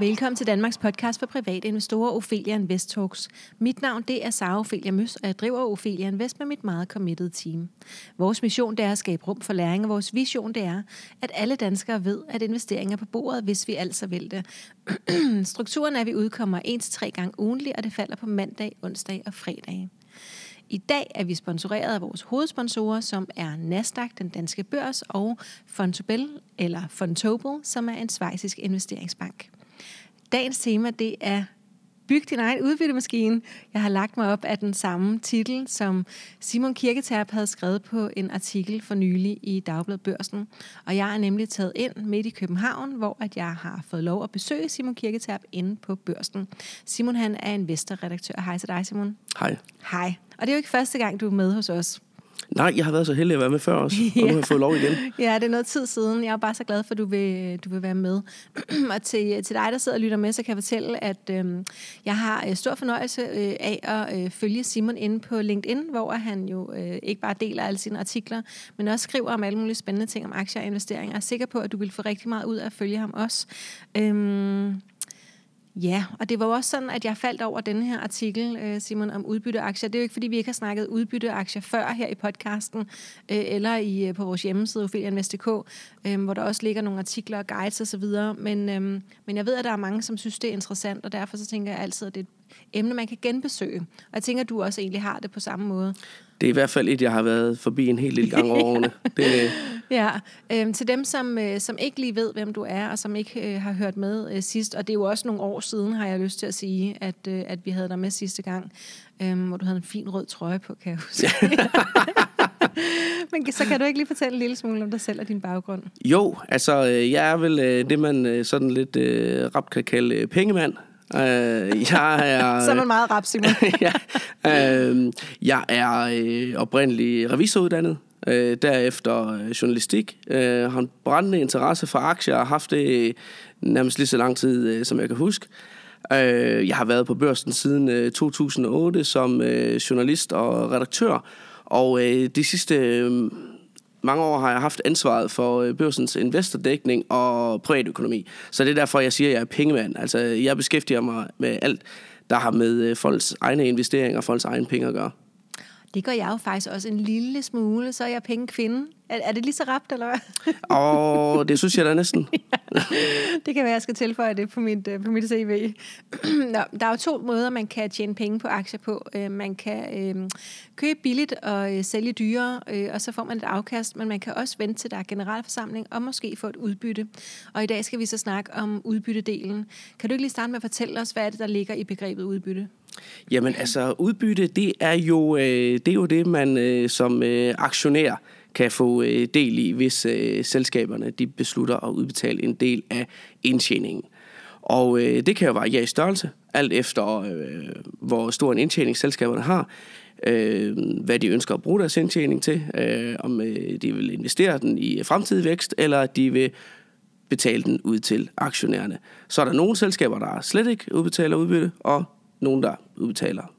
Velkommen til Danmarks podcast for private investorer, Ophelia Invest Talks. Mit navn det er Sara Ophelia Møs, og jeg driver Ophelia Invest med mit meget committed team. Vores mission det er at skabe rum for læring, og vores vision det er, at alle danskere ved, at investeringer er på bordet, hvis vi altså vil det. Strukturen er, at vi udkommer 1-3 gange ugentlig, og det falder på mandag, onsdag og fredag. I dag er vi sponsoreret af vores hovedsponsorer, som er Nasdaq, den danske børs, og Fontobel, eller Fontobel, som er en svejsisk investeringsbank. Dagens tema, det er Byg din egen udbyttemaskine. Jeg har lagt mig op af den samme titel, som Simon Kirketerp havde skrevet på en artikel for nylig i Dagbladet Børsen. Og jeg er nemlig taget ind midt i København, hvor at jeg har fået lov at besøge Simon Kirketerp inde på Børsen. Simon han er investorredaktør. Hej til dig, Simon. Hej. Hej. Og det er jo ikke første gang, du er med hos os. Nej, jeg har været så heldig at være med før også, og nu har jeg fået lov igen. ja, det er noget tid siden. Jeg er bare så glad for, at du vil, du vil være med. og til, til dig, der sidder og lytter med, så kan jeg fortælle, at øhm, jeg har øh, stor fornøjelse øh, af at øh, følge Simon inde på LinkedIn, hvor han jo øh, ikke bare deler alle sine artikler, men også skriver om alle mulige spændende ting om aktier og investeringer. Jeg er sikker på, at du vil få rigtig meget ud af at følge ham også. Øhm, Ja, og det var også sådan, at jeg faldt over den her artikel, øh, Simon, om udbytteaktier. Det er jo ikke, fordi vi ikke har snakket udbytteaktier før her i podcasten, øh, eller i, øh, på vores hjemmeside, ophelianvest.dk, hvor der også ligger nogle artikler og guides osv. Men, men jeg ved, at der er mange, som synes, det er interessant, og derfor så tænker jeg altid, at det er et emne, man kan genbesøge. Og jeg tænker, at du også egentlig har det på samme måde. Det er i hvert fald et, jeg har været forbi en hel lille gang over årene. Det, Ja, øh, til dem, som, øh, som ikke lige ved, hvem du er, og som ikke øh, har hørt med øh, sidst, og det er jo også nogle år siden, har jeg lyst til at sige, at, øh, at vi havde dig med sidste gang, øh, hvor du havde en fin rød trøje på, kan jeg huske. Men så kan du ikke lige fortælle en lille smule om dig selv og din baggrund? Jo, altså øh, jeg er vel øh, det, man øh, sådan lidt øh, rap kan kalde pengemand. Øh, jeg er... så er man meget rap, Simon. ja, øh, jeg er øh, oprindelig revisoruddannet. Øh, derefter øh, journalistik. Øh, har en brændende interesse for aktier og har haft det nærmest lige så lang tid, øh, som jeg kan huske. Øh, jeg har været på børsen siden øh, 2008 som øh, journalist og redaktør. Og øh, de sidste øh, mange år har jeg haft ansvaret for øh, børsens investordækning og privatøkonomi. Så det er derfor, jeg siger, at jeg er pengemand. Altså, jeg beskæftiger mig med alt, der har med øh, folks egne investeringer og folks egne penge at gøre. Det gør jeg jo faktisk også en lille smule, så er jeg kvinde. Er, er det lige så rapt, eller hvad? Åh, oh, det synes jeg da næsten. ja, det kan være, jeg skal tilføje det på mit, øh, på mit CV. Nå, der er jo to måder, man kan tjene penge på aktier på. Øh, man kan øh, købe billigt og øh, sælge dyre, øh, og så får man et afkast, men man kan også vente til der er generalforsamling og måske få et udbytte. Og i dag skal vi så snakke om udbyttedelen. Kan du ikke lige starte med at fortælle os, hvad er det, der ligger i begrebet udbytte? Jamen altså, udbytte, det er jo, øh, det, er jo det, man øh, som øh, aktionær kan få øh, del i, hvis øh, selskaberne de beslutter at udbetale en del af indtjeningen. Og øh, det kan jo variere i størrelse, alt efter øh, hvor stor en indtjening selskaberne har, øh, hvad de ønsker at bruge deres indtjening til, øh, om øh, de vil investere den i fremtidig vækst, eller de vil betale den ud til aktionærerne. Så er der nogle selskaber, der slet ikke udbetaler udbytte, og nogen, der udbetaler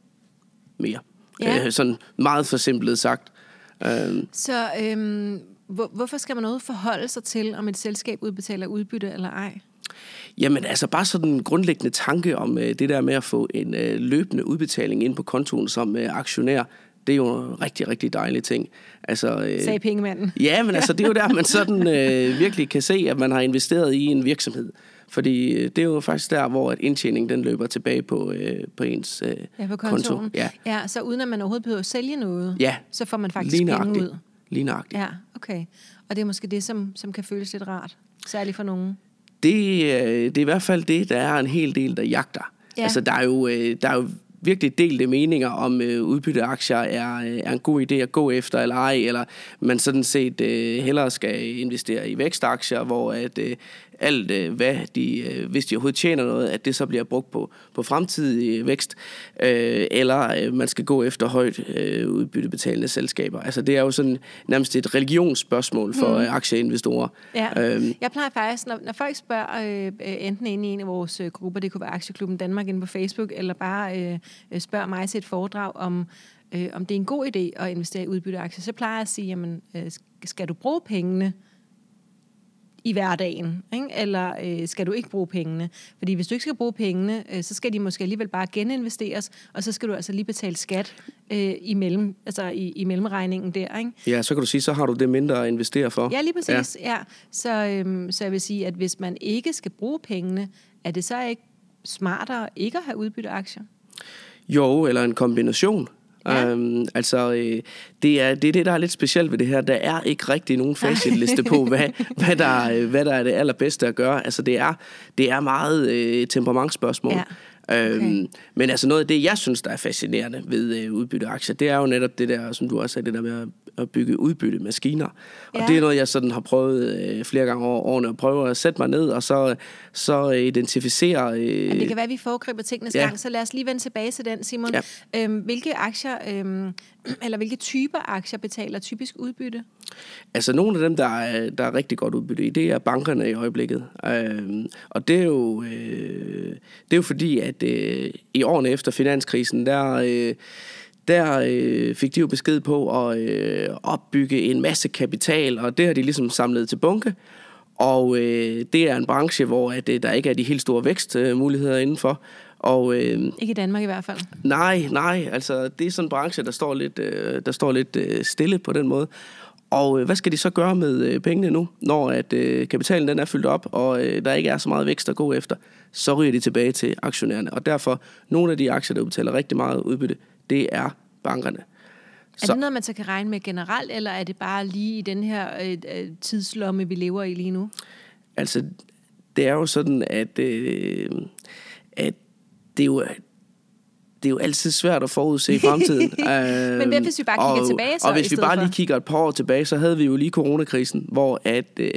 mere. Ja. Øh, sådan meget forsimplet sagt. Øh. Så øhm, hvor, hvorfor skal man noget forholde sig til, om et selskab udbetaler udbytte eller ej? Jamen altså bare sådan en grundlæggende tanke om øh, det der med at få en øh, løbende udbetaling ind på kontoen som øh, aktionær, det er jo en rigtig, rigtig dejlig ting. Altså, øh, Sagde pengemanden. Ja, men altså, det er jo der, man sådan øh, virkelig kan se, at man har investeret i en virksomhed. Fordi øh, det er jo faktisk der, hvor at indtjeningen den løber tilbage på, øh, på ens øh, ja, på konto. Ja. ja, så uden at man overhovedet behøver at sælge noget, ja. så får man faktisk penge ud. Lige nøjagtigt. Ja, okay. Og det er måske det, som, som kan føles lidt rart, særligt for nogen. Det, øh, det er i hvert fald det, der er en hel del, der jagter. Ja. Altså, der er jo, øh, der er jo virkelig delte meninger om øh, udbytteaktier er, øh, er en god idé at gå efter eller ej, eller man sådan set øh, hellere skal investere i vækstaktier, hvor at, øh, alt, øh, hvad de, øh, hvis de overhovedet tjener noget, at det så bliver brugt på, på fremtidig vækst, øh, eller øh, man skal gå efter højt øh, udbyttebetalende selskaber. Altså det er jo sådan nærmest et religionsspørgsmål for mm. aktieinvestorer. Ja. Øhm. Jeg plejer faktisk, når, når folk spørger øh, enten ind i en af vores øh, grupper, det kunne være Aktieklubben Danmark inde på Facebook, eller bare øh, spørger mig til et foredrag om øh, om det er en god idé at investere i udbytteaktier, så plejer jeg at sige, jamen, øh, skal du bruge pengene i hverdagen, ikke? eller øh, skal du ikke bruge pengene? Fordi hvis du ikke skal bruge pengene, øh, så skal de måske alligevel bare geninvesteres, og så skal du altså lige betale skat øh, i, mellem, altså i, i mellemregningen der. Ikke? Ja, så kan du sige, så har du det mindre at investere for. Ja, lige præcis. Ja. Ja. Så, øhm, så jeg vil sige, at hvis man ikke skal bruge pengene, er det så ikke smartere ikke at have udbytteaktier? Jo, eller en kombination. Ja. Øhm, altså, øh, det, er, det er det, der er lidt specielt ved det her. Der er ikke rigtig nogen facitliste på, hvad, hvad, der, øh, hvad der er det allerbedste at gøre. Altså, det er, det er meget øh, temperamentsspørgsmål. Ja. Okay. Øhm, men altså noget af det, jeg synes, der er fascinerende ved øh, udbytteaktier, det er jo netop det der, som du også sagde, det der med at bygge udbytte maskiner. Og ja. det er noget, jeg sådan har prøvet øh, flere gange over årene, at prøve at sætte mig ned og så, så identificere... Øh, ja, det kan være, at vi foregriber tingenes ja. gang, så lad os lige vende tilbage til den, Simon. Ja. Øhm, hvilke aktier, øhm, eller hvilke typer aktier betaler typisk udbytte? Altså nogle af dem, der er, der er rigtig godt udbytte i, det er bankerne i øjeblikket. Øhm, og det er jo, øh, det er jo fordi, at øh, i årene efter finanskrisen, der... Øh, der øh, fik de jo besked på at øh, opbygge en masse kapital, og det har de ligesom samlet til bunke. Og øh, det er en branche, hvor at, øh, der ikke er de helt store vækstmuligheder indenfor. Og, øh, ikke i Danmark i hvert fald. Nej, nej. Altså, det er sådan en branche, der står lidt, øh, der står lidt øh, stille på den måde. Og øh, hvad skal de så gøre med øh, pengene nu, når at øh, kapitalen den er fyldt op, og øh, der ikke er så meget vækst at gå efter? Så ryger de tilbage til aktionærerne. Og derfor, nogle af de aktier, der betaler rigtig meget udbytte, det er bankerne. Er så, det noget, man så kan regne med generelt, eller er det bare lige i den her øh, tidslomme, vi lever i lige nu? Altså, det er jo sådan, at, øh, at det er jo det er jo altid svært at forudse fremtiden. Men hvad hvis vi bare kigger og, tilbage så Og hvis vi bare lige kigger et par år tilbage, så havde vi jo lige coronakrisen, hvor at øh,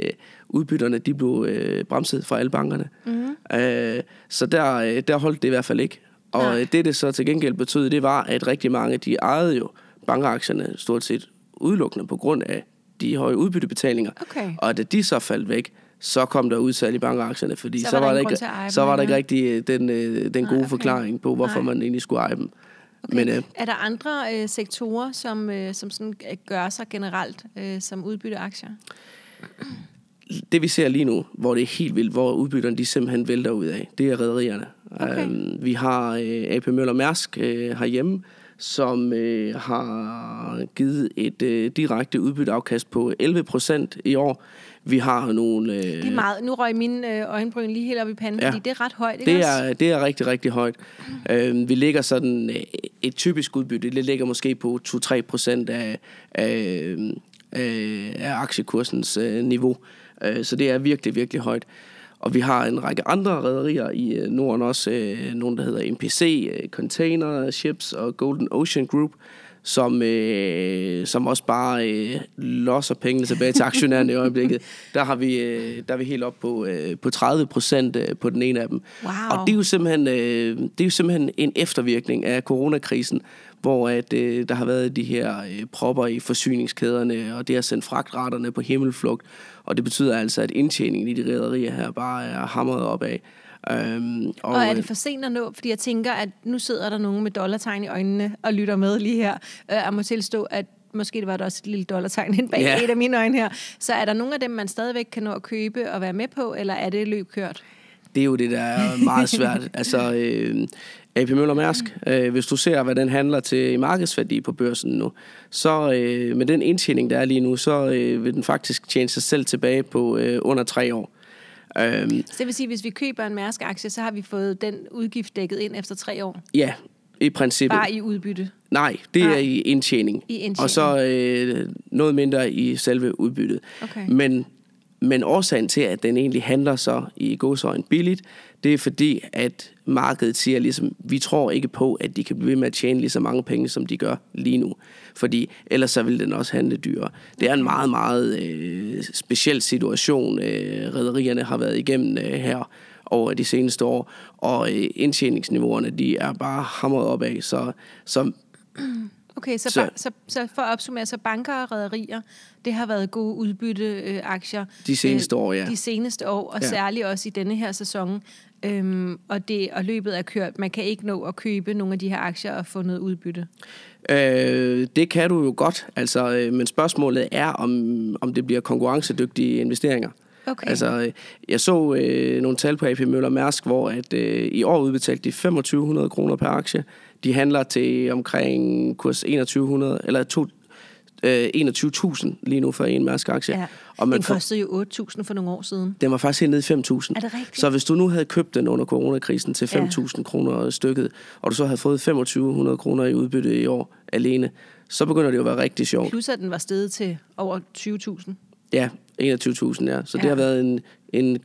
udbytterne de blev øh, bremset fra alle bankerne. Mm-hmm. Øh, så der, øh, der holdt det i hvert fald ikke. Og Nej. det, det så til gengæld betød, det var, at rigtig mange, de ejede jo bankaktierne stort set udelukkende på grund af de høje udbyttebetalinger. Okay. Og da de så faldt væk, så kom der udsalg i bankaktierne, fordi så var, så var der, ikke, så var der ikke rigtig øh, den, øh, den gode Nej, okay. forklaring på, hvorfor Nej. man egentlig skulle eje dem. Okay. Men, øh, er der andre øh, sektorer, som, øh, som sådan gør sig generelt øh, som udbytteaktier? Det vi ser lige nu, hvor det er helt vildt, hvor udbytterne de simpelthen vælter ud af, det er rædderierne. Okay. Øhm, vi har øh, AP Møller Mærsk øh, herhjemme, som øh, har givet et øh, direkte udbytteafkast på 11 procent i år. Vi har nogle... Øh, det er meget. Nu røg mine øh, øjenbryn lige helt op i panden, ja, fordi det er ret højt, ikke det er, det er rigtig, rigtig højt. Øh, vi ligger sådan... Øh, et typisk udbytte, det ligger måske på 2-3 procent af, af, af aktiekursens øh, niveau. Øh, så det er virkelig, virkelig højt. Og vi har en række andre rædderier i øh, Norden også, øh, nogle der hedder MPC, øh, Container Ships og Golden Ocean Group, som, øh, som også bare øh, losser pengene tilbage til aktionærerne i øjeblikket. Der har vi, øh, der er vi helt op på, øh, på 30 procent øh, på den ene af dem. Wow. Og det er, jo simpelthen, øh, det er jo simpelthen en eftervirkning af coronakrisen, hvor at, øh, der har været de her øh, propper i forsyningskæderne, og det har sendt fragtraterne på himmelflugt. Og det betyder altså, at indtjeningen i de rædderier her bare er hamret opad. Øhm, og, og er det øh, for sent at nå? Fordi jeg tænker, at nu sidder der nogen med dollartegn i øjnene og lytter med lige her. Øh, jeg må tilstå, at måske det var der også et lille dollartegn ind bag yeah. et af mine øjne her. Så er der nogle af dem, man stadigvæk kan nå at købe og være med på, eller er det løb kørt? Det er jo det, der er meget svært. altså, øh, AP Møller Mærsk, øh, hvis du ser, hvad den handler til i markedsværdi på børsen nu, så øh, med den indtjening, der er lige nu, så øh, vil den faktisk tjene sig selv tilbage på øh, under tre år. Øhm, så det vil sige, at hvis vi køber en Mærsk-aktie, så har vi fået den udgift dækket ind efter tre år? Ja, i princippet. Bare i udbytte? Nej, det Nej. er i indtjening. I indtjening. Og så øh, noget mindre i selve udbyttet. Okay. Men, men årsagen til, at den egentlig handler så i godsøjen billigt, det er fordi, at markedet siger ligesom, vi tror ikke på, at de kan blive ved med at tjene lige så mange penge, som de gør lige nu. Fordi ellers så vil den også handle dyrere. Det er en meget, meget øh, speciel situation, øh, rædderierne har været igennem øh, her over de seneste år, og øh, indtjeningsniveauerne, de er bare hamret opad, så, så Okay. Så, Så- så, så, så for at opsummere, så banker og rædderier, det har været gode udbytteaktier. De seneste år, ja. De seneste år, og Ja. ja. særligt også i denne her sæson. Øhm, og, det, og løbet er kørt. Man kan ikke nå at købe nogle af de her aktier og få noget udbytte. Øh, det kan du jo godt, altså, øh, men spørgsmålet er, om, om det bliver konkurrencedygtige investeringer. Okay. Altså, øh, jeg så øh, nogle tal på AP Møller Mærsk, hvor at, øh, i år udbetalte de 2500 kroner per aktie. De handler til omkring kurs 2100, eller to, øh, 21.000 lige nu for en Mærsk-aktie. Ja. Og man Den kostede jo 8.000 for nogle år siden. den var faktisk helt nede i 5.000. Er det rigtigt? Så hvis du nu havde købt den under coronakrisen til 5.000 kroner stykket, og du så havde fået 2.500 kroner i udbytte i år alene, så begynder det jo at være rigtig sjovt. Plus at den var steget til over 20.000. Ja, 21.000, ja. Så ja. det Ja. har været en, en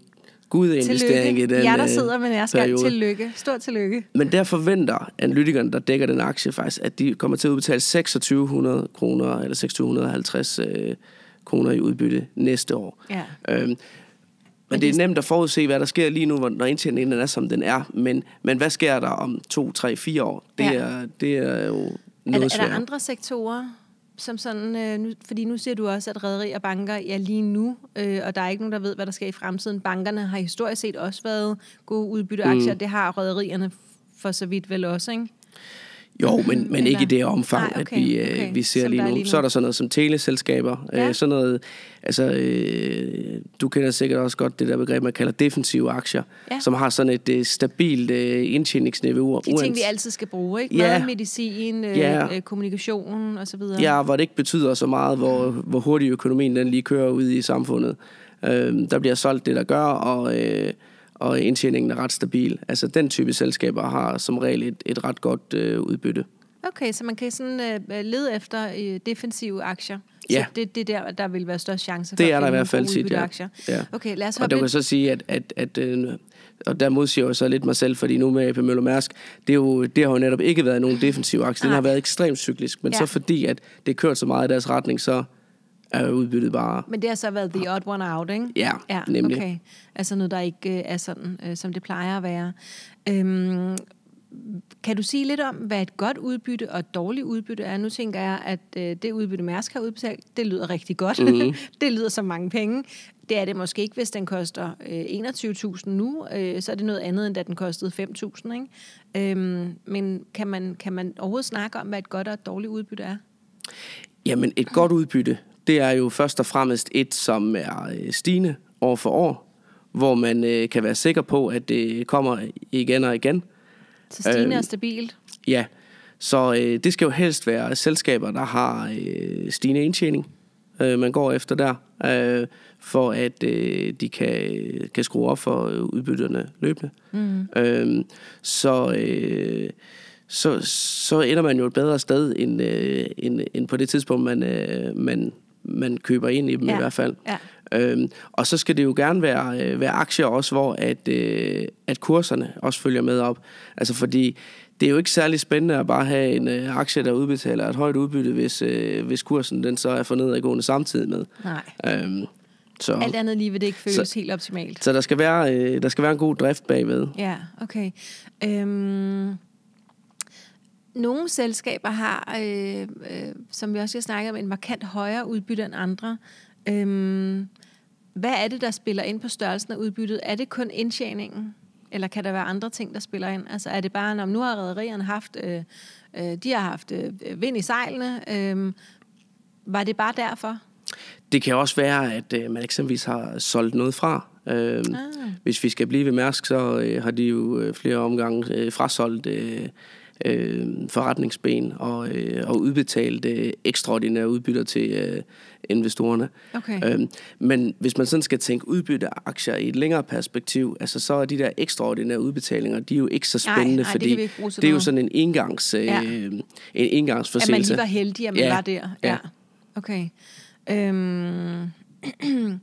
god investering i den Jeg der øh, sidder med nærskab. Tillykke. Stort tillykke. Men der forventer analytikerne, der dækker den aktie faktisk, at de kommer til at udbetale 2600 kroner, eller 2650 øh, kroner i udbytte næste år. Ja. Øhm, men det er nemt at forudse, hvad der sker lige nu, når indtjeningen er, som den er. Men, men hvad sker der om to, tre, fire år? Det, Ja. er, det er jo Er, noget er svært. der andre sektorer, som sådan, øh, nu, fordi nu siger du også, at rædderi og banker er lige nu, øh, og der er ikke nogen, der ved, hvad der sker i fremtiden. Bankerne har historisk set også været gode udbytteaktier, mm. det har rædderierne for så vidt vel også, ikke? Jo, men, men ikke i det omfang, Nej, okay, at vi, øh, okay. vi ser lige nu. lige nu. Så er der sådan noget som teleselskaber. Ja. Øh, sådan noget, altså, øh, du kender sikkert også godt det der begreb, man kalder defensive aktier, Ja. som har sådan et øh, stabilt øh, indtjeningsniveau. De ting, vi altid skal bruge, ikke? Ja. Mad, medicin, øh, Ja. øh, kommunikation og så videre. Ja, hvor det ikke betyder så meget, hvor, hvor hurtigt økonomien den lige kører ud i samfundet. Øh, der bliver solgt det, der gør, og, øh, og indtjeningen er ret stabil. Altså den type selskaber har som regel et, et ret godt øh, udbytte. Okay, så man kan sådan øh, lede efter øh, defensive aktier. Ja. Så det, det er der, der vil være størst chance for Det er der i hvert fald tit, ja. udbytteaktier. ja. Okay, lad os Og hoppe du kan så sige, at, at, at øh, og der modsiger jeg så lidt mig selv, fordi nu med AP Møller Mærsk, det, er jo, det har jo netop ikke været nogen defensiv aktie. Den har været ekstremt cyklisk, men Ja. så fordi, at det kørt så meget i deres retning, så er udbyttet bare... Men det har så været the odd one out, ikke? Ja, Ja, nemlig. okay. Altså noget, der ikke øh, er sådan, øh, som det plejer at være. Øhm, kan du sige lidt om, hvad et godt udbytte og et dårligt udbytte er? Nu tænker jeg, at øh, det udbytte, Mærsk har udbetalt, det lyder rigtig godt. Mhm. Mm-hmm. det lyder som mange penge. Det er det måske ikke, hvis den koster øh, 21.000 nu. Øh, så er det noget andet, end da den kostede 5.000. Ikke? Øhm, men kan man, kan man overhovedet snakke om, hvad et godt og et dårligt udbytte er? Jamen, et godt udbytte, det er jo først og fremmest et, som er øh, stigende år for år, hvor man øh, kan være sikker på, at det kommer igen og igen. Så stigende Øhm, og stabilt. Ja, så øh, det skal jo helst være selskaber, der har øh, stigende indtjening, øh, man går efter der, øh, for at øh, de kan, kan skrue op for øh, udbytterne løbende. Mm. Øh, så, øh, så, så ender man jo et bedre sted, end, øh, end, end på det tidspunkt, man, øh, man, man køber ind i dem ja. i hvert fald. ja. Øhm, og så skal det jo gerne være, øh, være aktier også, hvor at, øh, at kurserne også følger med op. Altså fordi det er jo ikke særlig spændende at bare have en øh, aktie, der udbetaler et højt udbytte, hvis, øh, hvis kursen den så er for nedadgående samtidig med. Nej. Øhm, så, Alt andet lige vil det ikke føles så, helt optimalt. så der skal, være, øh, der skal være en god drift bagved. Ja, okay. Øhm, nogle selskaber har, øh, øh, som vi også har snakket om, en markant højere udbytte end andre. Øhm, hvad er det, der spiller ind på størrelsen af udbyttet? Er det kun indtjeningen? Eller kan der være andre ting, der spiller ind? Altså er det bare, når nu har rædderierne haft, øh, øh, de har haft øh, vind i sejlene, øh, var det bare derfor? Det kan også være, at øh, man eksempelvis har solgt noget fra. Øhm, Ah. Hvis vi skal blive ved Mærsk, så øh, har de jo øh, flere omgange øh, frasolgt øh, øh, forretningsben og, øh, og udbetalt øh, ekstraordinære udbytter til øh, investorerne. Okay. Øhm, men hvis man sådan skal tænke udbytteaktier i et længere perspektiv, altså så er de der ekstraordinære udbetalinger, de er jo ikke så Nej, spændende, nej, det fordi bruge til det er jo sådan en engangs, øh, Ja. en At man engangsforseelse. lige var heldig, at man Ja, var der. Ja. ja. Okay. Øhm,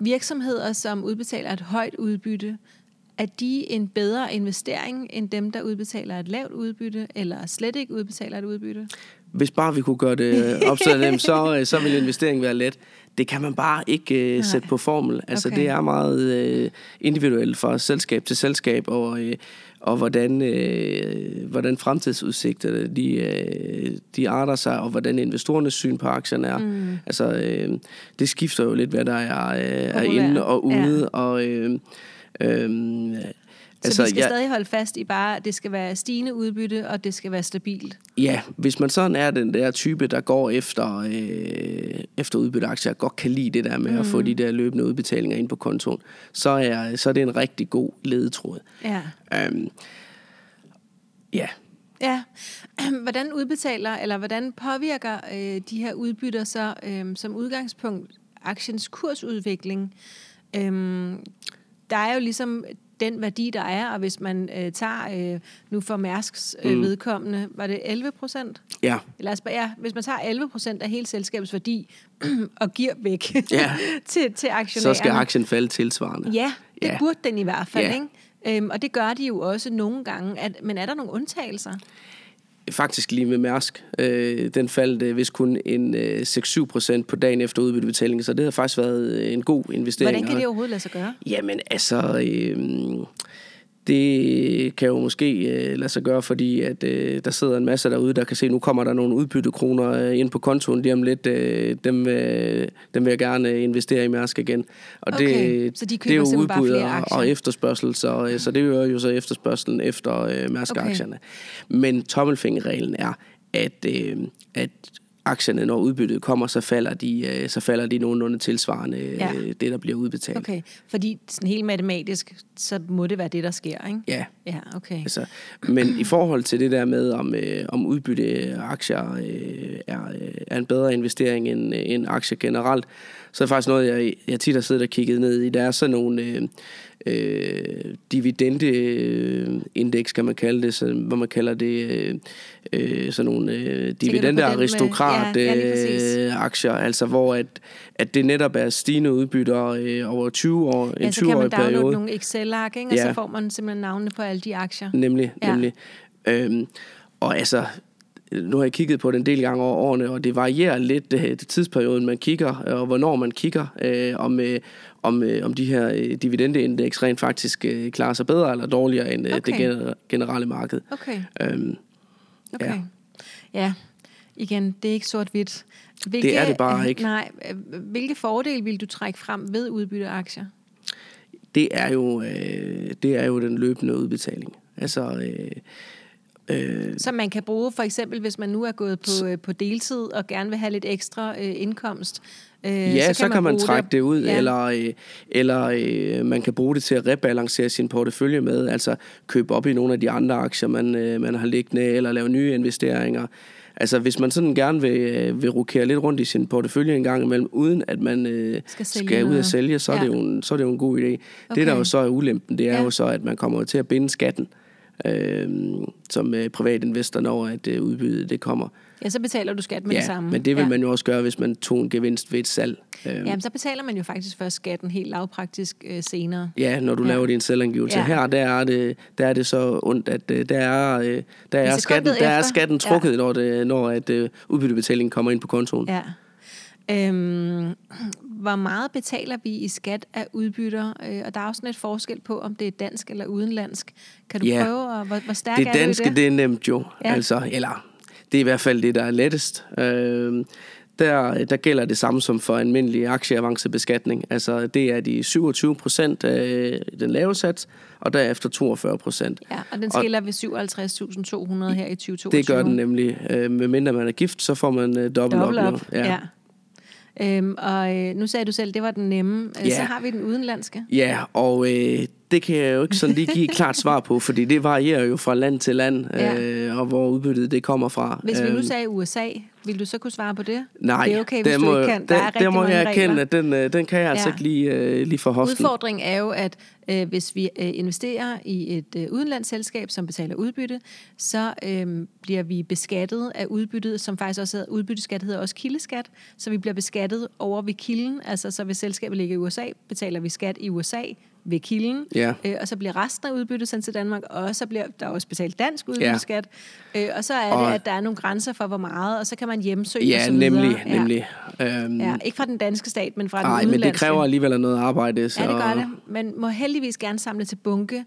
virksomheder, som udbetaler et højt udbytte, er de en bedre investering end dem, der udbetaler et lavt udbytte, eller slet ikke udbetaler et udbytte? Hvis bare vi kunne gøre det op til dem, så, øh, så ville investeringen være let. Det kan man bare ikke uh, sætte på formel. Altså, Okay. det er meget uh, individuelt fra selskab til selskab, og, uh, og hvordan, uh, hvordan fremtidsudsigterne de, uh, de arter sig, og hvordan investorernes syn på aktierne er. Mm. Altså, uh, det skifter jo lidt, hvad der er, uh, er inde og ude, Ja. og... Uh, um, Så altså, vi skal ja. stadig holde fast i bare, at det skal være stigende udbytte, og det skal være stabilt. Ja, hvis man sådan er den der type, der går efter, øh, efter udbytteaktier, og godt kan lide det der med mm. at få de der løbende udbetalinger ind på kontoen, så er, så er det en rigtig god ledetråd. Ja. Um, ja, Ja. Hvordan udbetaler, eller hvordan påvirker øh, de her udbytter så øh, som udgangspunkt aktiens kursudvikling? Øhm, der er jo ligesom den værdi, der er, og hvis man øh, tager øh, nu for Mærsks øh, mm. vedkommende, var det 11 procent? ja, os bare, ja, hvis man tager 11 procent af hele selskabets værdi og giver væk Ja. til, til aktionærerne. så skal aktien falde tilsvarende. Ja, det Ja. burde den i hvert fald, Ja. ikke? Øhm, og det gør de jo også nogle gange. At, men er der nogle undtagelser? Faktisk lige med Mærsk, øh, den faldt øh, vist kun en øh, 6-7 procent på dagen efter udbyttebetalingen, så det har faktisk været øh, en god investering. Hvordan kan det overhovedet lade sig gøre? Jamen altså, øh, det kan jo måske øh, lade sig gøre, fordi at øh, der sidder en masse derude, der kan se, nu kommer der nogle udbyttekroner øh, ind på kontoen lige om lidt. Øh, dem, øh, dem vil jeg gerne øh, investere i Mærsk igen. Og Okay, det, så de det køber er jo udbud og, efterspørgsel, så, øh, så det er jo så efterspørgselen efter øh, Mærsk-aktierne. Men tommelfingerreglen er, at, øh, at aktierne, når udbyttet kommer, så falder de, øh, så falder de nogenlunde tilsvarende øh, Ja. det, der bliver udbetalt. Okay, fordi sådan helt matematisk, så må det være det, der sker, ikke? Ja, Ja, okay. Altså, men i forhold til det der med, om, øh, om udbytteaktier øh, er, øh, er en bedre investering end, end aktier generelt, så er det faktisk noget, jeg, jeg tit har siddet og kigget ned i. Der er sådan nogle øh, øh, dividendeindeks, kan man kalde det, så, hvor man kalder det øh, øh, sådan nogle øh, den med- dividendearistokrat ja, ja, øh, aktier, altså hvor at, at det netop er stigende udbytter øh, over 20 år, en Ja, så kan man 20-årig downloade periode. nogle Excel-ark, ikke? og Ja. så får man simpelthen navnene på alle de aktier. Nemlig, Ja. ja. nemlig. Øhm, og altså, nu har jeg kigget på det en del gange over årene, og det varierer lidt øh, det tidsperioden, man kigger, og hvornår man kigger, øh, om, øh, om, øh, om de her øh, dividendeindeks rent faktisk øh, klarer sig bedre eller dårligere end øh, Okay. det gener- generelle marked. Okay, Øhm, okay. Ja. Ja. igen, det er ikke sort-hvidt. Det er det bare ikke. Nej, øh, hvilke fordele vil du trække frem ved udbytteaktier? det, er jo, øh, det er jo den løbende udbetaling. Altså, øh, øh, Som man kan bruge for eksempel, hvis man nu er gået på, øh, på deltid og gerne vil have lidt ekstra øh, indkomst. Øh, Ja, så kan, så kan man trække det ud, Ja. eller, øh, eller øh, man kan bruge det til at rebalancere sin portefølje med, altså købe op i nogle af de andre aktier, man, øh, man har liggende, eller lave nye investeringer. Altså hvis man sådan gerne vil, øh, vil rokere lidt rundt i sin portefølje en gang imellem, uden at man øh, Skal skal ud og sælge, så er, Ja. det jo en, så er det jo en god idé. Okay. Det der jo så er ulempen, det er ja. jo så, at man kommer til at binde skatten øh, som øh, privatinvestor, når at øh, udbyttet det kommer. Ja, så betaler du skat med ja, det samme. men det vil ja. man jo også gøre, hvis man tog en gevinst ved et salg. Øh, Jamen, så betaler man jo faktisk først skatten helt lavpraktisk øh, senere. Ja, når du Ja. laver din selvangivelse. Ja. Her der er, det, der er det så ondt, at øh, der er, øh, der er, skatten, der er skatten trukket, ja. når, det, når at, øh, udbyttebetalingen kommer ind på kontoen. Ja. Øhm, hvor meget betaler vi i skat af udbytter? Øh, og der er også lidt forskel på, om det er dansk eller udenlandsk. Kan du Ja. prøve, at, hvor, hvor stærk Det er du i danske, det? det er nemt jo. Ja. Altså, eller, det er i hvert fald det, der er lettest. Øh, der, der gælder det samme som for almindelig aktieavancebeskatning. Altså, det er de 27 procent af den lave sats, og derefter 42 procent. Ja, og den skiller ved 57.200 her i 2022. Det gør den nemlig. Øh, medmindre man er gift, så får man øh, dobbelt, Dobbelt op. op, ja. ja. Øhm, og øh, nu sagde du selv, det var den nemme. Øh, Ja. Så har vi den udenlandske. Ja, og øh, det kan jeg jo ikke sådan lige give et klart svar på, fordi det varierer jo fra land til land, Ja. øh, og hvor udbyttet det kommer fra. Hvis vi nu Øhm, sagde USA, vil du så kunne svare på det? Nej, det er okay, hvis der du må, ikke kan. Der der, er der må jeg erkende, at den, øh, den kan jeg altså Ja. ikke lige, øh, lige for hosten. Udfordringen er jo, at øh, hvis vi øh, investerer i et øh, udenlandsselskab, som betaler udbytte, så øh, bliver vi beskattet af udbyttet, som faktisk også hedder, udbytteskat hedder også kildeskat, så vi bliver beskattet over ved kilden, altså så hvis selskabet ligger i USA, betaler vi skat i USA ved kilden, Ja. øh, og så bliver resten af udbyttet sendt til Danmark, og så bliver der også betalt dansk udbytteskat, øh, og så er Og- det, at der er nogle grænser for, hvor meget, og så kan man hjemsøge Ja, videre. nemlig, Ja. nemlig. Øhm, Ja, ikke fra den danske stat, men fra den Nej, men det udenlandske. kræver alligevel noget arbejde. Så... Ja, det gør det. Man må heldigvis gerne samle til bunke.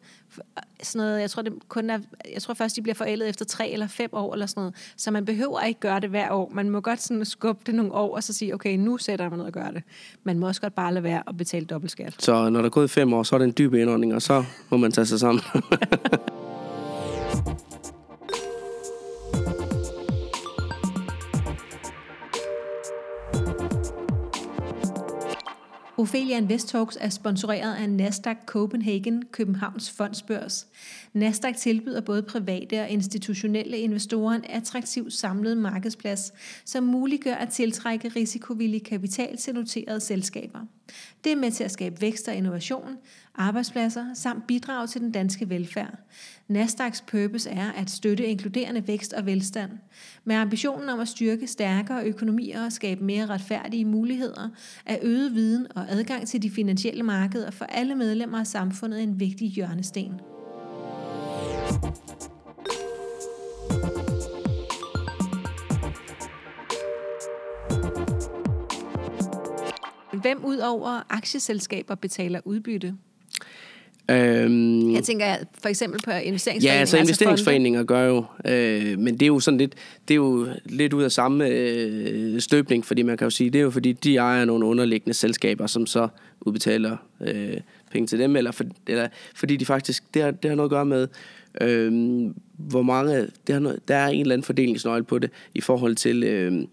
Sådan noget, jeg tror, det kun er, jeg tror først, de bliver forældet efter tre eller fem år eller sådan noget. Så man behøver ikke gøre det hver år. Man må godt sådan skubbe det nogle år og så sige, okay, nu sætter man ned og gør det. Man må også godt bare lade være at betale dobbeltskat. Så når der er gået fem år, så er det en dyb indånding, og så må man tage sig sammen. Ophelia Invest Talks er sponsoreret af Nasdaq Copenhagen, Københavns Fondsbørs. Nasdaq tilbyder både private og institutionelle investorer en attraktiv samlet markedsplads, som muliggør at tiltrække risikovillig kapital til noterede selskaber. Det er med til at skabe vækst og innovation, arbejdspladser samt bidrage til den danske velfærd. Nasdaqs purpose er at støtte inkluderende vækst og velstand. Med ambitionen om at styrke stærkere økonomier og skabe mere retfærdige muligheder, er øget viden og adgang til de finansielle markeder for alle medlemmer af samfundet en vigtig hjørnesten. Hvem ud over aktieselskaber betaler udbytte? Øhm, Jeg tænker for eksempel på Ja, investeringsforeninger. altså fonde. investeringsforeninger gør jo, øh, men det er jo sådan lidt, det er jo lidt ud af samme øh, støbning, fordi man kan jo sige, det er jo fordi, de ejer nogle underliggende selskaber, som så udbetaler øh, penge til dem, eller, for, eller fordi de faktisk, det har, det har noget at gøre med, øh, hvor mange, det har noget, der er en eller anden fordelingsnøgle på det, i forhold til, øh,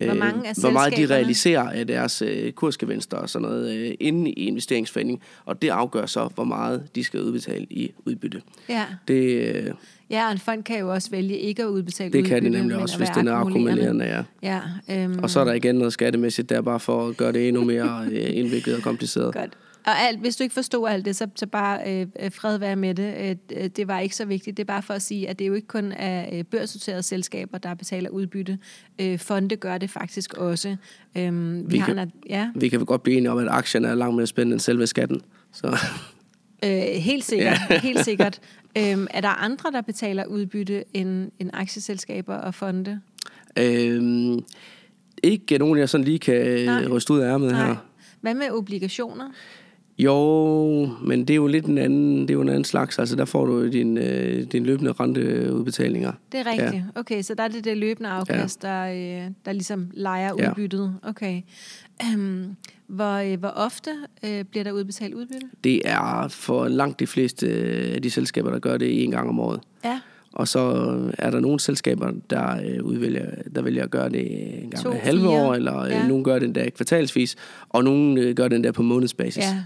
Hvor mange af hvor meget de realiserer af deres øh, kursgevinster og sådan noget øh, inde i investeringsforeningen, og det afgør så, hvor meget de skal udbetale i udbytte. Ja. Det, øh, ja, og en fond kan jo også vælge ikke at udbetale det kan de nemlig også, hvis den er akkumulerende. Ja. Ja, øhm, Og så er der igen noget skattemæssigt der, bare for at gøre det endnu mere øh, indviklet og kompliceret. Godt. Og alt, hvis du ikke forstod alt det, så, så bare øh, øh, fred være med det. Øh, øh, det var ikke så vigtigt. Det er bare for at sige, at det er jo ikke kun af øh, børsnoterede selskaber, der betaler udbytte. Øh, fonde gør det faktisk også. Øhm, vi, Vi har kan- en, ja, Vi kan godt blive enige om, at aktierne er langt mere spændende end selve skatten. Så øh, helt sikkert. helt sikkert. Øhm, er der andre, der betaler udbytte end, end aktieselskaber og fonde? øh, ikke nogen, jeg sådan lige kan Nej. Nej. ryste ud af ærmet Nej. her. Hvad med obligationer? Jo, men det er jo lidt en anden, det er jo en anden slags. Altså der får du din, øh, din løbende renteudbetalinger. Det er rigtigt. Ja. Okay, så der er det det løbende afkast, ja. der, øh, der ligesom leger Ja. udbyttet. Okay. Øhm, hvor, øh, hvor ofte øh, bliver der udbetalt udbytte? Det er for langt de fleste øh, af de selskaber, der gør det en gang om året. Ja, Og så er der nogle selskaber, der, øh, udvælger, der vælger at gøre det en gang To, hver halve fire. år, eller Ja. ja. nogen gør den der kvartalsvis, og nogen øh, gør den der på månedsbasis. ja.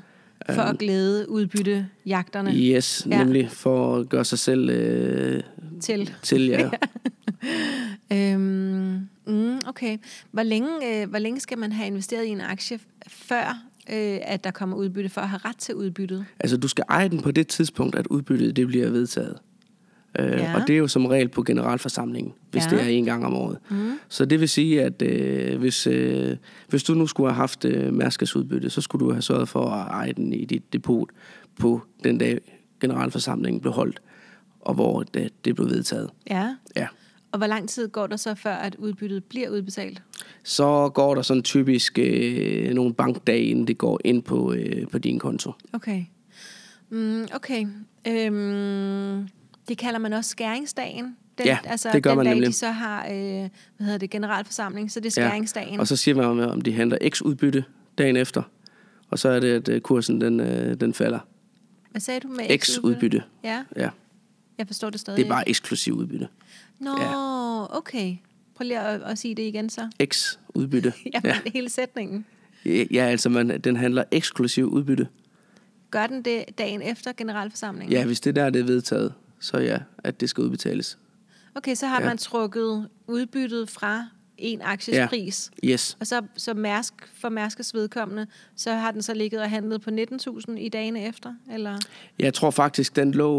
For at glæde udbytte jagterne Yes, Ja. ja. nemlig for at gøre sig selv øh, til. til, ja. Øhm, mm, okay. Hvor længe, øh, hvor længe skal man have investeret i en aktie, før øh, at der kommer udbytte, for at have ret til udbyttet? Altså, du skal eje den på det tidspunkt, at udbyttet det bliver vedtaget. Øh, Ja. Og det er jo som regel på generalforsamlingen, hvis ja. det er en gang om året. Mm. Så det vil sige, at øh, hvis, øh, hvis du nu skulle have haft øh, Mærskes udbytte, så skulle du have sørget for at eje den i dit depot på den dag, generalforsamlingen blev holdt, og hvor det, det blev vedtaget. Ja. Ja. Og hvor lang tid går der så, før at udbyttet bliver udbetalt? Så går der sådan typisk øh, nogle bankdage, inden det går ind på, øh, på din konto. Okay. Mm, okay. Øhm, det kalder man også skæringsdagen. Den, Ja, altså, det gør den man dag, nemlig. de så har øh, hvad hedder det, generalforsamling, så det er skæringsdagen. Og så siger man, om de henter x-udbytte dagen efter. Og så er det, at øh, kursen den, øh, den falder. Hvad sagde du med X-udbytte. Ja, Ja, jeg forstår det stadig det er bare eksklusiv udbytte. Nå, ja. okay. Prøv lige at, at sige det igen så. X-udbytte. Jamen, ja. hele sætningen. ja, altså man, den handler eksklusiv udbytte. Gør den det dagen efter generalforsamlingen? Ja, hvis det der det er vedtaget, så ja, at det skal udbetales. Okay, så har Ja. man trukket udbyttet fra en akties Ja. pris. Yes. Og så, så Mærsk, for Mærskes vedkommende, så har den så ligget og handlet på 19.000 i dagene efter? Eller? Jeg tror faktisk, den lå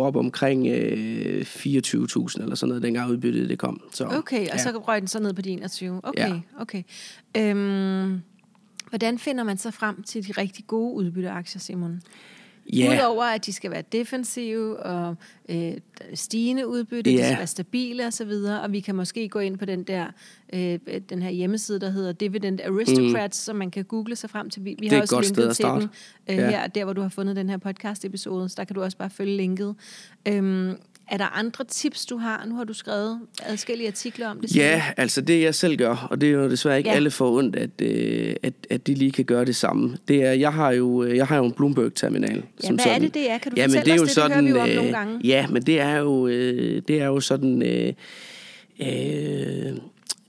op omkring øh, 24.000 eller sådan noget, dengang udbyttet det kom. Så, Okay, og ja. så røg den så ned på de 21. Okay, Ja. okay. Øhm, Hvordan finder man så frem til de rigtig gode udbytteaktier, Simon? Ja, Udover at de skal være defensive og øh, stigende udbytte, Ja. de skal være stabile osv., og vi kan måske gå ind på den der øh, den her hjemmeside, der hedder Dividend Aristocrats, mm. som man kan google sig frem til. Vi, vi er har også godt linket til den øh, Ja. her, der hvor du har fundet den her podcast-episode, så der kan du også bare følge linket. Øhm, er der andre tips, du har? Nu har du skrevet adskillige artikler om det. Ja, du. altså det jeg selv gør, og det er jo desværre ikke Ja. ja. alle for ondt, at, øh, at, at de lige kan gøre det samme. Det er, jeg har jo, øh, jeg har jo en Bloomberg-terminal. Ja, hvad er det, det er? Kan du Jamen, fortælle det er os jo det? sådan, det hører vi jo om øh, nogle gange. Ja, men det er jo, det er jo sådan... Øh, øh,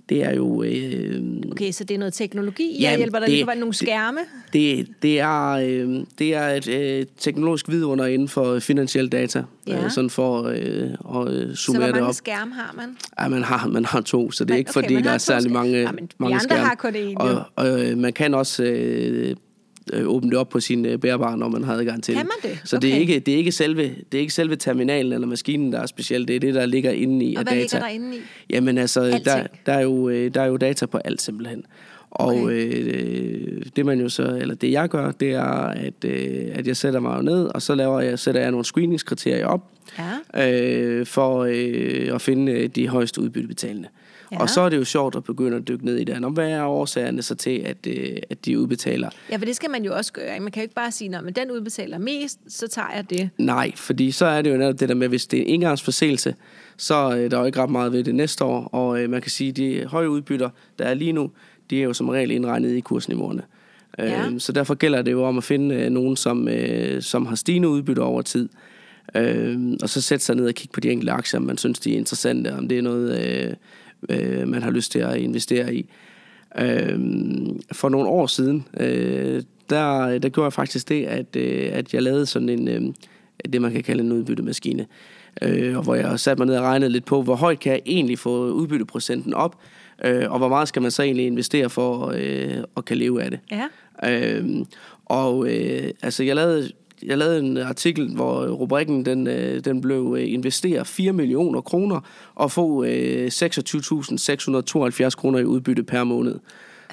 det er jo... Øh, Okay, så det er noget teknologi, jeg Jamen, hjælper dig det- lige på nogle skærme. Det, det, er, øh, det er et øh, teknologisk vidunder inden for finansiel data. Ja. Øh, sådan for øh, at øh, Så summere hvor det mange op. skærme har man? Ja, man har, man har to, så det er ikke okay, fordi, der er særlig mange, Ja, men mange andre skærme. har kun én, og, og øh, man kan også øh, øh, åbne det op på sin øh, bærbare, når man har adgang til Kan det. man det? Så det, er Okay. ikke, det, er ikke selve, det er ikke selve terminalen eller maskinen, der er specielt. Det er det, der ligger inde i Og hvad data. ligger der inde i? Jamen altså, Alting. der, der, er jo, øh, der er jo data på alt simpelthen. Og Okay. øh, det man jo så, eller det jeg gør, det er, at, øh, at jeg sætter mig ned, og så laver jeg, sætter jeg nogle screeningskriterier op, Ja. øh, for øh, at finde øh, de højeste udbyttebetalende. Ja. Ja. Og så er det jo sjovt at begynde at dykke ned i det. Om hvad er årsagerne så til, at, øh, at de udbetaler? Ja, for det skal man jo også gøre. Man kan jo ikke bare sige, at den udbetaler mest, så tager jeg det. Nej, fordi så er det jo netop det der med, hvis det er en engangsforseelse, så øh, der er jo ikke ret meget ved det næste år. Og øh, man kan sige, at de høje udbytter, der er lige nu, de er jo som regel indregnet i kursniveauerne. Ja. Øh, så derfor gælder det jo om at finde øh, nogen, som, øh, som har stigende udbytter over tid. Øh, og så sætte sig ned og kigge på de enkelte aktier, om man synes, de er interessante, om det er noget, øh, øh, man har lyst til at investere i. Øh, for nogle år siden, øh, der, der gjorde jeg faktisk det, at, øh, at jeg lavede sådan en, øh, det man kan kalde en udbyttemaskine. Øh, og hvor jeg satte mig ned og regnede lidt på, hvor højt kan jeg egentlig få udbytteprocenten op, øh, og hvor meget skal man så egentlig investere for øh, at kan leve af det. Ja. Øhm, og øh, altså, jeg lavede, jeg lavede en artikel, hvor rubrikken den, øh, den blev øh, investere 4 millioner kroner og få øh, 26.672 kroner i udbytte per måned.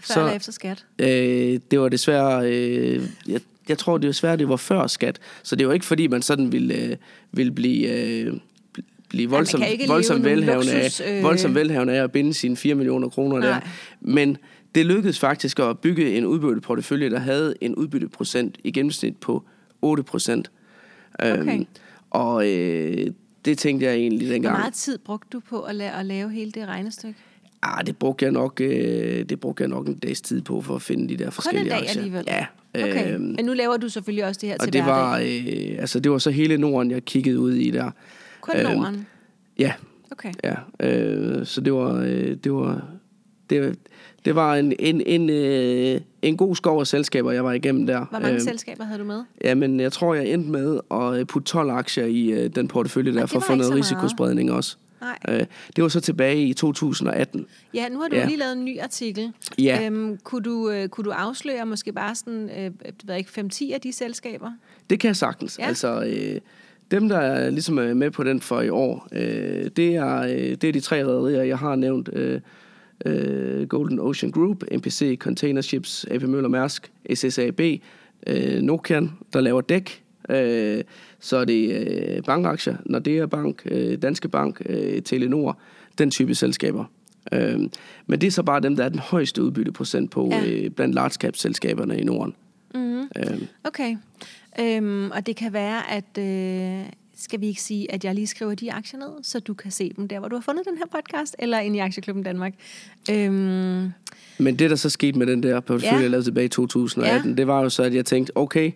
Før Så- eller efter skat. Øh, det var desværre... Øh, jeg, jeg tror det desværre, det var før skat. Så det var ikke fordi, man sådan ville, øh, ville blive... Øh, blive voldsomt, nogen velhavende luksus, af, øh. voldsomt velhavende af at binde sine 4 millioner kroner der. Nej. Men det lykkedes faktisk at bygge en udbytteportefølje, der havde en udbytteprocent i gennemsnit på 8 procent. Okay. og øh, det tænkte jeg egentlig Hvor dengang. meget tid brugte du på at lave, at lave hele det regnestykke? Ah, det brugte jeg nok, øh, det brugte jeg nok en dags tid på for at finde de der Kun en forskellige dag aktier. alligevel? Ja. Okay. øhm, Men nu laver du selvfølgelig også det her til og det var, øh, altså det var så hele Norden, jeg kiggede ud i der. Kun øhm, Norden? Ja, Okay. ja. Øh, så det var, øh, det var, det, det var en, en, en, øh, en god skov af selskaber, jeg var igennem der. Hvor mange Øh, selskaber havde du med? Jamen, jeg tror, jeg endte med at øh, putte 12 aktier i øh, den portefølje der, for at få noget så meget. risikospredning også. Nej. Øh, det var så tilbage i 2018. Ja, nu har du Ja. lige lavet en ny artikel. Ja. Øhm, kunne, du, øh, kunne du afsløre måske bare sådan, øh, ved ikke, 5-10 af de selskaber? Det kan jeg sagtens. Ja. Altså, øh, dem, der er ligesom er med på den for i år, øh, det, er, øh, det er de tre rædderier, jeg har nævnt. Øh, øh, Golden Ocean Group, MPC Container Ships, AP Møller Mærsk, SSAB, øh, Nokian, der laver dæk. Øh, så er det øh, bankaktier, Nordea Bank, øh, Danske Bank, øh, Telenor, den type selskaber. Øh, men det er så bare dem, der er den højeste udbytteprocent på Ja. øh, blandt large cap selskaberne i Norden. Mm-hmm. Øh, Okay. Øhm, og det kan være, at... Øh, skal vi ikke sige, at jeg lige skriver de aktier ned, så du kan se dem der, hvor du har fundet den her podcast, eller ind i Aktieklubben Danmark. Øhm, Men det, der så skete med den der portefølje, Ja. jeg lavede tilbage i 2018, Ja. det var jo så, at jeg tænkte, okay,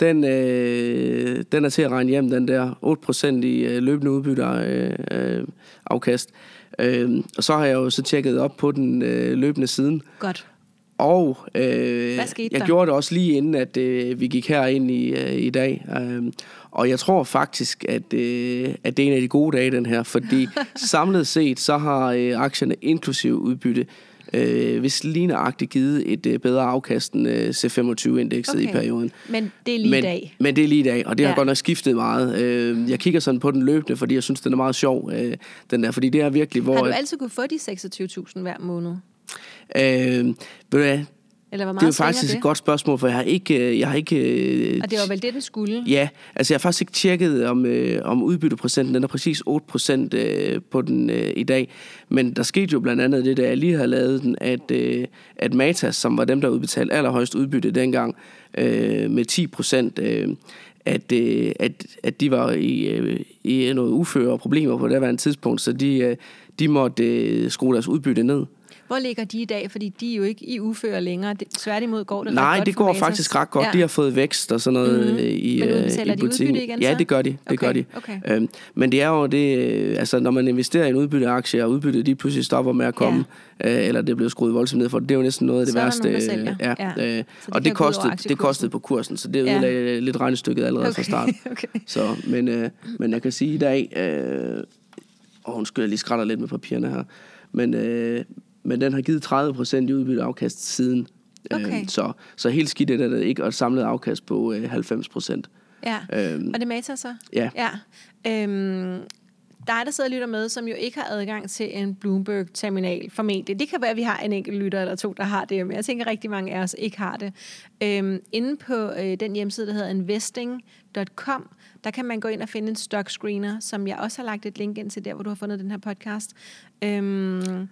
den, øh, den er til at regne hjem, den der 8% i øh, løbende udbytte øh, øh, afkast. Øh, og så har jeg jo så tjekket op på den øh, løbende siden, godt. Og øh, Hvad skete jeg der? gjorde det også lige inden, at øh, vi gik herind i, øh, i dag. Øh, og jeg tror faktisk, at, øh, at det er en af de gode dage, den her. Fordi samlet set, så har øh, aktierne inklusiv udbytte, øh, hvis ligneragtigt givet et øh, bedre afkast end øh, C25-indekset okay. i perioden. Men det er lige men, i dag. Men det er lige i dag, og det har Ja. godt nok skiftet meget. Øh, jeg kigger sådan på den løbende, fordi jeg synes, den er meget sjov, øh, den der. Fordi det er virkelig, hvor... Har du altid kunne få de 26.000 hver måned? Øh, ved du hvad, Eller hvor meget Det er jo faktisk det? et godt spørgsmål, for jeg har ikke... øh, Jeg har ikke øh, Og det var vel det, den skulle? Ja, altså jeg har faktisk ikke tjekket, om, øh, om udbytteprocenten den er præcis 8% øh, på den øh, i dag. Men der skete jo blandt andet det, da jeg lige havde lavet den, at, øh, at Matas, som var dem, der udbetalte allerhøjst udbytte dengang, øh, med 10%, øh, at, øh, at, at de var i, øh, i noget uføre og problemer på det her tidspunkt, så de, øh, de måtte øh, skrue deres udbytte ned. Hvor ligger de i dag? Fordi de er jo ikke i uføre længere. Det, tværtimod går det Nej, godt det går faktisk ret godt. Ja. Ja. De har fået vækst og sådan noget Mhm. mm-hmm. i, Men øh, i de butikken. udbytte igen ja, så? det gør de. Det Okay, gør de. okay. Øhm, men det er jo det, øh, altså når man investerer i en udbytteaktie, og udbyttet de pludselig stopper med at komme, ja. øh, eller det bliver skruet voldsomt ned for, det er jo næsten noget af det Så er værste. nogen, ja, Ja. Øh, Så og det kostede, det kostede på kursen, så det Ja. ødelagde lidt regnestykket allerede fra start. okay. Så, men, øh, men jeg kan sige i dag, øh, og undskyld, jeg lige skrætter lidt med papirerne her, men, øh, men den har givet 30% i udbytteafkast siden. Okay. Øh, så, så helt skidt er det ikke, og et samlet afkast på øh, 90%. Ja. Øhm, Og det mater så? Ja. ja. Øhm, dig, der sidder og lytter med, som jo ikke har adgang til en Bloomberg-terminal, formentlig. Det kan være, at vi har en enkelt lytter eller to, der har det, men jeg tænker, at rigtig mange af os ikke har det. Øhm, inde på øh, den hjemmeside, der hedder investing.com, der kan man gå ind og finde en stock screener, som jeg også har lagt et link ind til der, hvor du har fundet den her podcast. Øhm,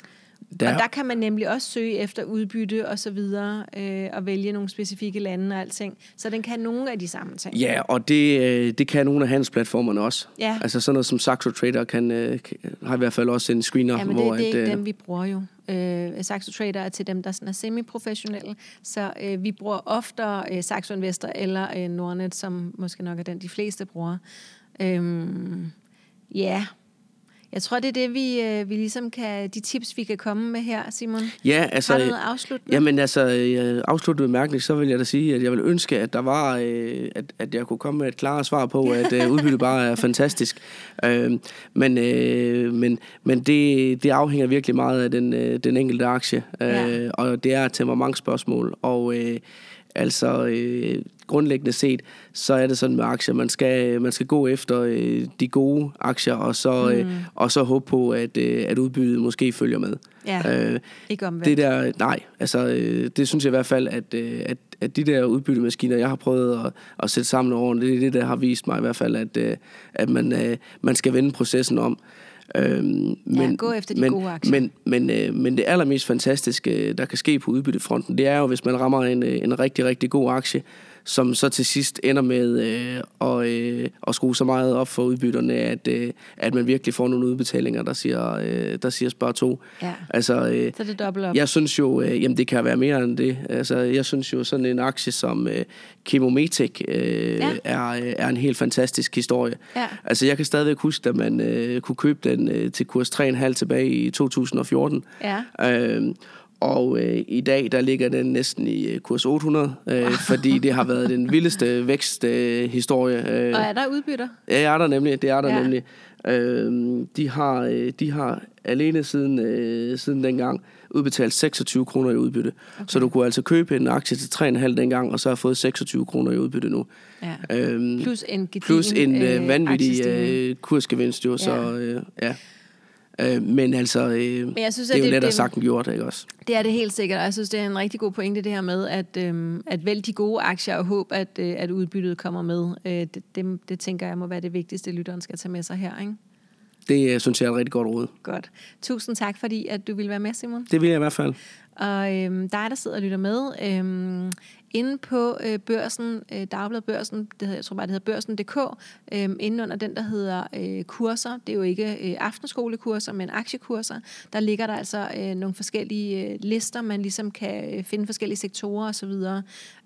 Der, og der kan man nemlig også søge efter udbytte og så videre, øh, og vælge nogle specifikke lande og alting. Så den kan nogle af de samme ting. Ja, og det, øh, det kan nogle af handelsplatformerne også. Ja. Altså sådan noget som Saxo Trader kan, øh, har i hvert fald også en screener, Ja, men hvor det, det er at, ikke øh, dem, vi bruger jo. Øh, Saxo Trader er til dem, der sådan er semi-professionelle, så øh, vi bruger oftere øh, Saxo Investor eller øh, Nordnet, som måske nok er den, de fleste bruger. Øhm, ja, jeg tror, det er det, vi, øh, vi ligesom kan, de tips, vi kan komme med her, Simon. Ja, altså, Har du noget afsluttende? Jamen altså, øh, afsluttende bemærkning, så vil jeg da sige, at jeg vil ønske, at der var, øh, at, at jeg kunne komme med et klart svar på, at øh, udbyttet bare er fantastisk. Øh, men øh, men, men det, det afhænger virkelig meget af den, øh, den enkelte aktie, øh, Ja. og det er et temperamentsspørgsmål, og øh, altså øh, grundlæggende set, så er det sådan med aktier, man skal, man skal gå efter øh, de gode aktier, og så, øh, og så håbe på, at, øh, at udbyttet måske følger med. Ja, Øh, ikke omvendt. det der, nej, altså øh, det synes jeg i hvert fald, at, øh, at, at de der udbyttemaskiner, jeg har prøvet at, at sætte sammen over det er det, der har vist mig i hvert fald, at, øh, at man, øh, man skal vende processen om. Øhm, men, gå efter de men, gode aktier. Men, men, øh, men det allermest fantastiske, der kan ske på udbyttefronten, det er jo, hvis man rammer en, øh, en rigtig, rigtig god aktie, som så til sidst ender med øh, at, øh, at skrue så meget op for udbytterne, at, øh, at man virkelig får nogle udbetalinger, der siger, øh, der siger spørg to. Ja. Altså, øh, Så det dobbelt op. jeg synes jo, øh, jamen det kan være mere end det. Altså, jeg synes jo sådan en aktie som øh, Chemometec øh, ja. er, øh, er en helt fantastisk historie. Ja. Altså jeg kan stadigvæk huske, at man øh, kunne købe den øh, til kurs 3,5 tilbage i 2014. Ja. Øh, og øh, i dag, der ligger den næsten i øh, kurs 800, øh, fordi det har været den vildeste væksthistorie. Øh, historie, øh, Og er der udbytter? Ja, det er der nemlig. Det er der Ja. ja. nemlig. Øh, de, har, øh, de har alene siden, øh, siden dengang udbetalt 26 kroner i udbytte. Okay. Så du kunne altså købe en aktie til 3,5 dengang, og så har fået 26 kroner i udbytte nu. Ja. Øhm, Plus en gedigen, plus en øh, øh, vanvittig øh, kursgevinst jo, så øh, ja. Øh, men altså, øh, Men jeg synes, det er jo det- lettere det- sagt end gjort, ikke også? Det er det helt sikkert, og jeg synes, det er en rigtig god pointe det her med, at, øhm, at vælge de gode aktier og håbe, at, øh, at udbyttet kommer med. Øh, det, det, det tænker jeg må være det vigtigste, lytteren skal tage med sig her. Ikke? Det øh, synes jeg er et rigtig godt råd. Godt. Tusind tak, fordi at du ville være med, Simon. Det vil jeg i hvert fald. Og øhm, dig, der sidder og lytter med, øhm, inde på øh, børsen, øh, Dagbladet Børsen, det hedder, jeg tror bare, det hedder børsen.dk, øh, inde under den, der hedder øh, kurser, det er jo ikke øh, aftenskolekurser, men aktiekurser, der ligger der altså øh, nogle forskellige øh, lister, man ligesom kan øh, finde forskellige sektorer osv.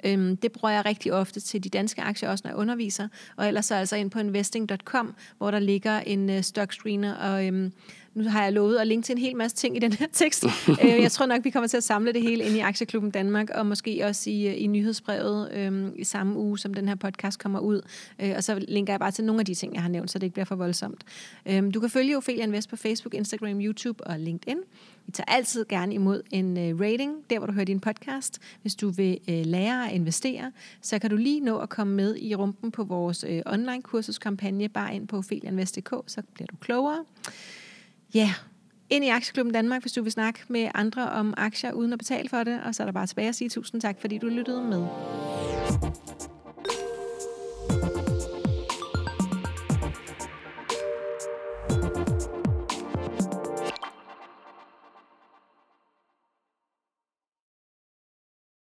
Øh, det bruger jeg rigtig ofte til de danske aktier, også når jeg underviser, og ellers så altså ind på investing.com, hvor der ligger en øh, stock screener, og øh, nu har jeg lovet at linke til en hel masse ting i den her tekst. Øh, jeg tror nok, vi kommer til at samle det hele ind i Aktieklubben Danmark, og måske også i, i nyhedsbrevet øh, i samme uge, som den her podcast kommer ud. Øh, og så linker jeg bare til nogle af de ting, jeg har nævnt, så det ikke bliver for voldsomt. Øh, du kan følge Ophelia Invest på Facebook, Instagram, YouTube og LinkedIn. Vi tager altid gerne imod en øh, rating, der hvor du hører din podcast. Hvis du vil øh, lære at investere, så kan du lige nå at komme med i rumpen på vores øh, online kursuskampagne, bare ind på opheliainvest.dk, så bliver du klogere. Ja, ind i Aktieklubben Danmark, hvis du vil snakke med andre om aktier uden at betale for det. Og så er der bare tilbage at sige tusind tak, fordi du lyttede med.